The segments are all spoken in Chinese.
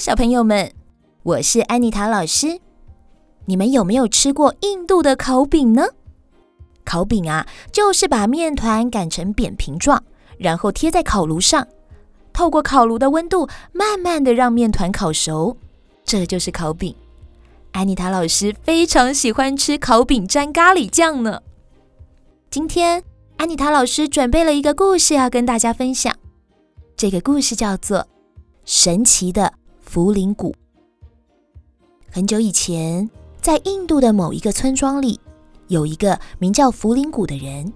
小朋友们，我是安妮塔老师。你们有没有吃过印度的烤饼呢？烤饼啊，就是把面团擀成扁平状，然后贴在烤炉上，透过烤炉的温度，慢慢的让面团烤熟，这就是烤饼。安妮塔老师非常喜欢吃烤饼沾咖喱酱呢。今天，安妮塔老师准备了一个故事要跟大家分享。这个故事叫做《神奇的茯苓谷》。很久以前，在印度的某一个村庄里，有一个名叫茯苓谷的人。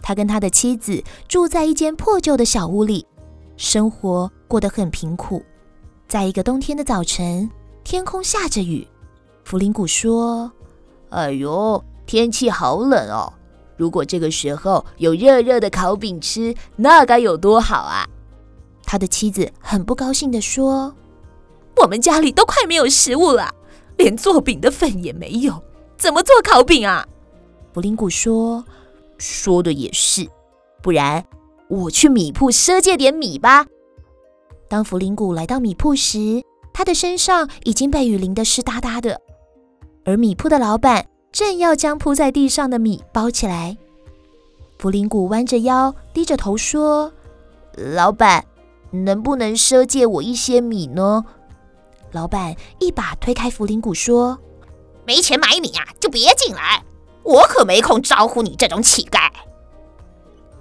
他跟他的妻子住在一间破旧的小屋里，生活过得很贫苦。在一个冬天的早晨，天空下着雨。茯苓谷说：“哎呦，天气好冷哦！如果这个时候有热热的烤饼吃，那该有多好啊！”他的妻子很不高兴地说：“我们家里都快没有食物了，连做饼的粉也没有，怎么做烤饼啊？”茯苓谷说：“说的也是，不然我去米铺赊借点米吧。”当弗林谷来到米铺时，他的身上已经被雨淋得湿哒哒的，而米铺的老板正要将铺在地上的米包起来。弗林谷弯着腰，低着头说：“老板。”能不能赊借我一些米呢？老板一把推开茯苓谷，说：“没钱买米呀，就别进来，我可没空招呼你这种乞丐。”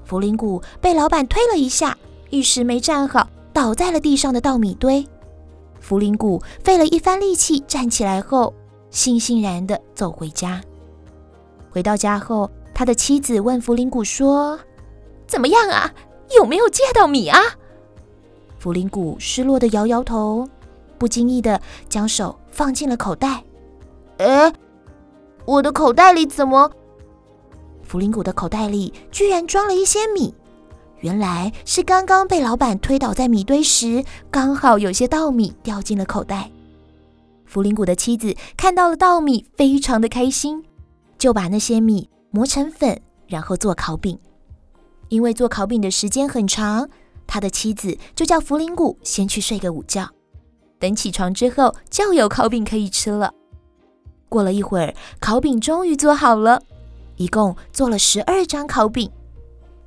茯苓谷被老板推了一下，一时没站好，倒在了地上的稻米堆。茯苓谷费了一番力气站起来后，悻悻然地走回家。回到家后，他的妻子问茯苓谷说：“怎么样啊？有没有借到米啊？”茯苓谷失落地摇摇头，不经意的将手放进了口袋。哎，我的口袋里怎么？茯苓谷的口袋里居然装了一些米，原来是刚刚被老板推倒在米堆时，刚好有些稻米掉进了口袋。茯苓谷的妻子看到了稻米，非常的开心，就把那些米磨成粉，然后做烤饼。因为做烤饼的时间很长。他的妻子就叫茯苓谷先去睡个午觉，等起床之后就有烤饼可以吃了。过了一会儿，烤饼终于做好了，一共做了十二张烤饼。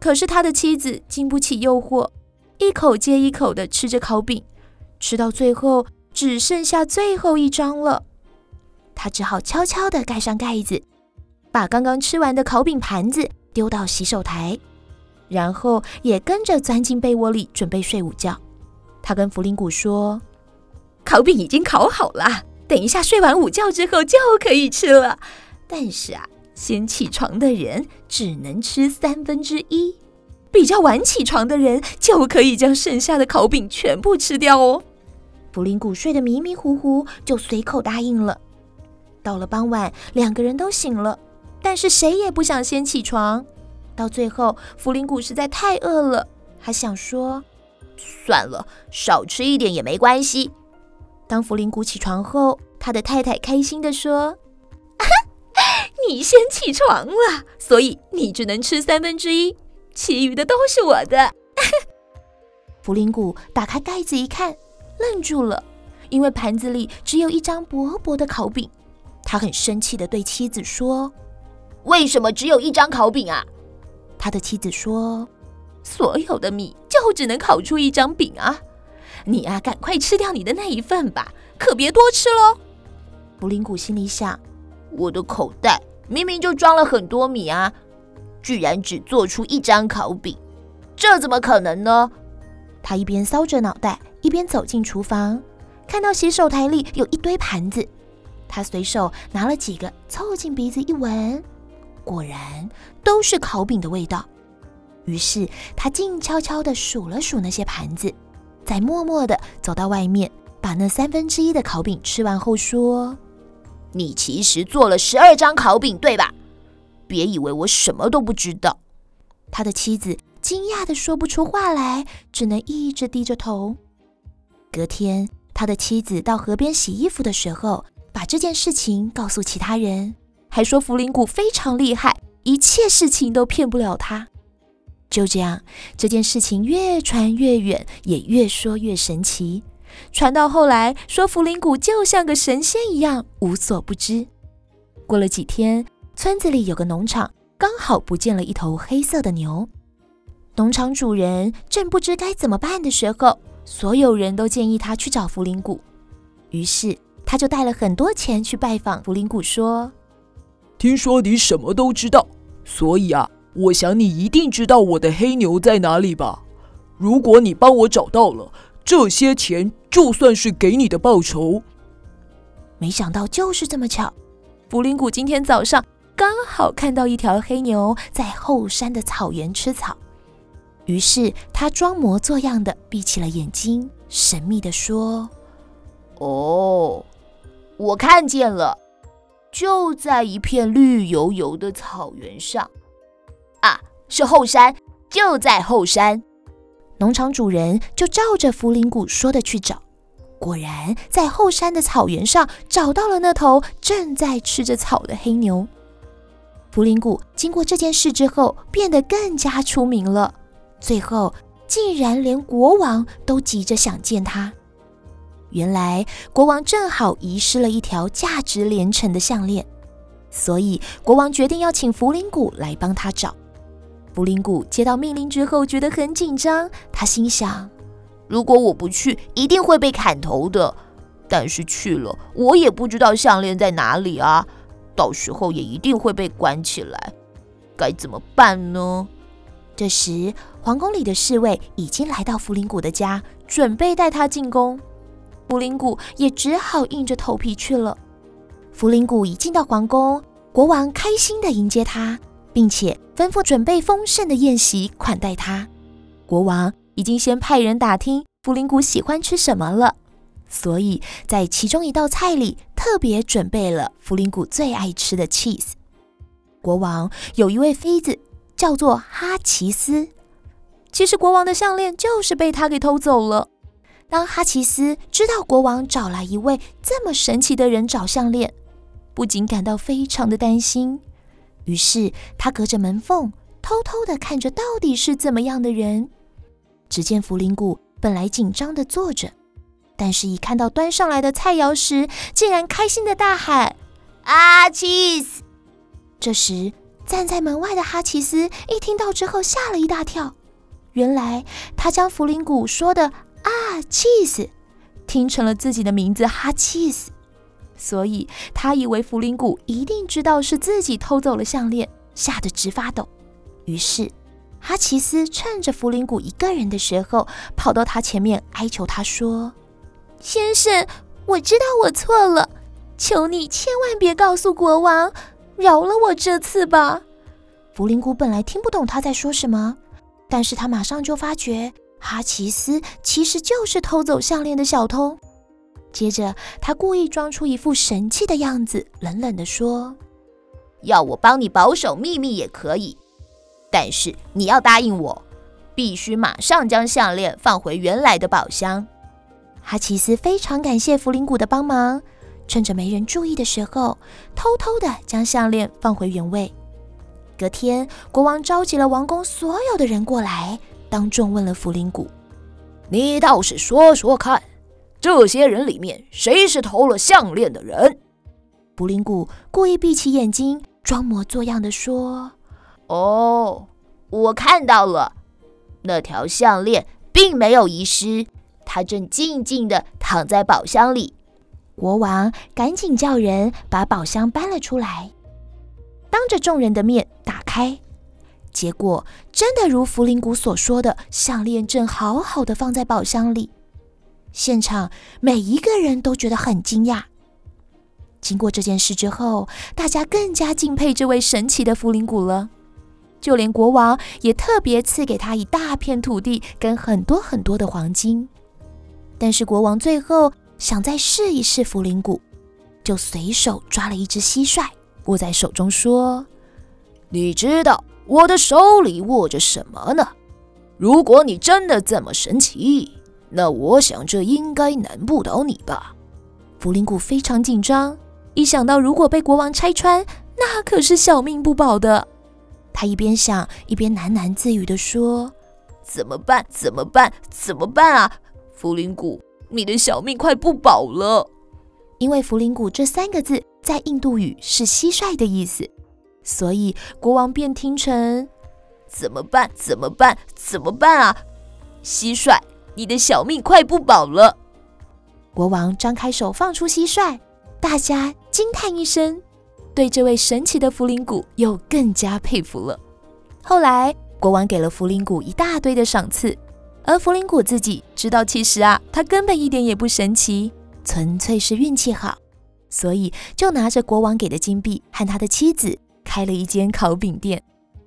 可是他的妻子经不起诱惑，一口接一口地吃着烤饼，吃到最后只剩下最后一张了。他只好悄悄地盖上盖子，把刚刚吃完的烤饼盘子丢到洗手台。然后也跟着钻进被窝里准备睡午觉。他跟弗林谷说：“烤饼已经烤好了，等一下睡完午觉之后就可以吃了。但是啊，先起床的人只能吃三分之一，比较晚起床的人就可以将剩下的烤饼全部吃掉哦。”茯苓谷睡得迷迷糊糊，就随口答应了。到了傍晚，两个人都醒了，但是谁也不想先起床。到最后，茯苓谷实在太饿了，还想说：“算了，少吃一点也没关系。”当茯苓谷起床后，他的太太开心地说：“啊你先起床了，所以你只能吃三分之一，其余的都是我的。”茯苓谷打开盖子一看，愣住了，因为盘子里只有一张薄薄的烤饼。他很生气地对妻子说：“为什么只有一张烤饼啊？”他的妻子说：“所有的米就只能烤出一张饼啊！你啊，赶快吃掉你的那一份吧，可别多吃喽。”布林谷心里想：“我的口袋明明就装了很多米啊，居然只做出一张烤饼，这怎么可能呢？”他一边搔着脑袋，一边走进厨房，看到洗手台里有一堆盘子，他随手拿了几个，凑近鼻子一闻。果然都是烤饼的味道，于是他静悄悄地数了数那些盘子，再默默地走到外面，把那三分之一的烤饼吃完后说：“你其实做了十二张烤饼，对吧？别以为我什么都不知道。”他的妻子惊讶地说不出话来，只能一直低着头。隔天，他的妻子到河边洗衣服的时候，把这件事情告诉其他人。还说茯苓谷非常厉害，一切事情都骗不了他。就这样，这件事情越传越远，也越说越神奇。传到后来，说福临谷就像个神仙一样，无所不知。过了几天，村子里有个农场，刚好不见了一头黑色的牛。农场主人正不知该怎么办的时候，所有人都建议他去找福临谷。于是，他就带了很多钱去拜访福临谷，说：“听说你什么都知道，所以啊，我想你一定知道我的黑牛在哪里吧？如果你帮我找到了，这些钱就算是给你的报酬。”没想到就是这么巧，福临谷今天早上刚好看到一条黑牛在后山的草原吃草，于是他装模作样的闭起了眼睛，神秘的说。哦，我看见了，就在一片绿油油的草原上。是后山，就在后山。农场主人就照着福临谷说的去找，果然在后山的草原上找到了那头正在吃着草的黑牛。福临谷经过这件事之后，变得更加出名了，最后竟然连国王都急着想见他。原来国王正好遗失了一条价值连城的项链，所以国王决定要请福临谷来帮他找。福临谷接到命令之后，觉得很紧张。他心想：如果我不去，一定会被砍头的；但是去了，我也不知道项链在哪里啊，到时候也一定会被关起来。该怎么办呢？这时，皇宫里的侍卫已经来到福临谷的家，准备带他进宫。福临谷也只好硬着头皮去了。福临谷一进到皇宫，国王开心地迎接他，并且吩咐准备丰盛的宴席款待他。国王已经先派人打听福临谷喜欢吃什么了，所以在其中一道菜里特别准备了福临谷最爱吃的 cheese。国王有一位妃子叫做哈奇斯，其实国王的项链就是被他给偷走了。当哈奇斯知道国王找来一位这么神奇的人找项链，不仅感到非常的担心，于是他隔着门缝偷偷的看着到底是怎么样的人。只见福临谷本来紧张的坐着，但是一看到端上来的菜肴时，竟然开心的大喊：“啊，cheese！” 这时站在门外的哈奇斯一听到之后吓了一大跳，原来他将福临谷说的。啊，cheese，听成了自己的名字哈气死，所以他以为弗林谷一定知道是自己偷走了项链，吓得直发抖。于是哈奇斯趁着弗林谷一个人的时候，跑到他前面哀求他说：“先生，我知道我错了，求你千万别告诉国王，饶了我这次吧。”弗林谷本来听不懂他在说什么，但是他马上就发觉。哈奇斯其实就是偷走项链的小偷。接着，他故意装出一副神气的样子，冷冷地说：“要我帮你保守秘密也可以，但是你要答应我，必须马上将项链放回原来的宝箱。”哈奇斯非常感谢弗林谷的帮忙，趁着没人注意的时候，偷偷地将项链放回原位。隔天，国王召集了王宫所有的人过来。当众问了弗林谷：“你倒是说说看，这些人里面谁是偷了项链的人？”布林谷故意闭起眼睛，装模作样的说：“哦，我看到了，那条项链并没有遗失，它正静静的躺在宝箱里。”国王赶紧叫人把宝箱搬了出来，当着众人的面打开。结果真的如福林谷所说的，项链正好好的放在宝箱里。现场每一个人都觉得很惊讶。经过这件事之后，大家更加敬佩这位神奇的福临谷了。就连国王也特别赐给他一大片土地跟很多很多的黄金。但是国王最后想再试一试福临谷，就随手抓了一只蟋蟀，握在手中说：“你知道。”我的手里握着什么呢？如果你真的这么神奇，那我想这应该难不倒你吧。福临谷非常紧张，一想到如果被国王拆穿，那可是小命不保的。他一边想，一边喃喃自语地说：“怎么办？怎么办？怎么办啊？福临谷，你的小命快不保了。因为福林谷这三个字在印度语是蟋蟀的意思，所以国王便听成怎么办？怎么办？怎么办啊？蟋蟀，你的小命快不保了。国王张开手放出蟋蟀，大家惊叹一声，对这位神奇的福林谷又更加佩服了。后来，国王给了福林谷一大堆的赏赐，而福林谷自己知道，其实啊，他根本一点也不神奇。纯粹是运气好，所以就拿着国王给的金币和他的妻子开了一间烤饼店，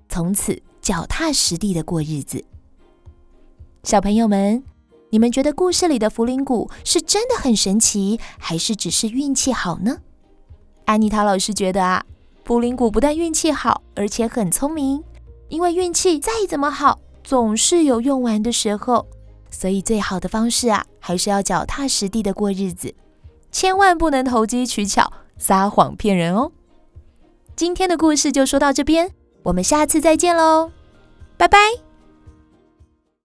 从此脚踏实地的过日子。小朋友们，你们觉得故事里的福林谷是真的很神奇，还是只是运气好呢？安妮塔老师觉得啊，福林谷不但运气好，而且很聪明，因为运气再怎么好，总是有用完的时候。所以，最好的方式啊，还是要脚踏实地的过日子，千万不能投机取巧、撒谎骗人哦。今天的故事就说到这边，我们下次再见喽，拜拜。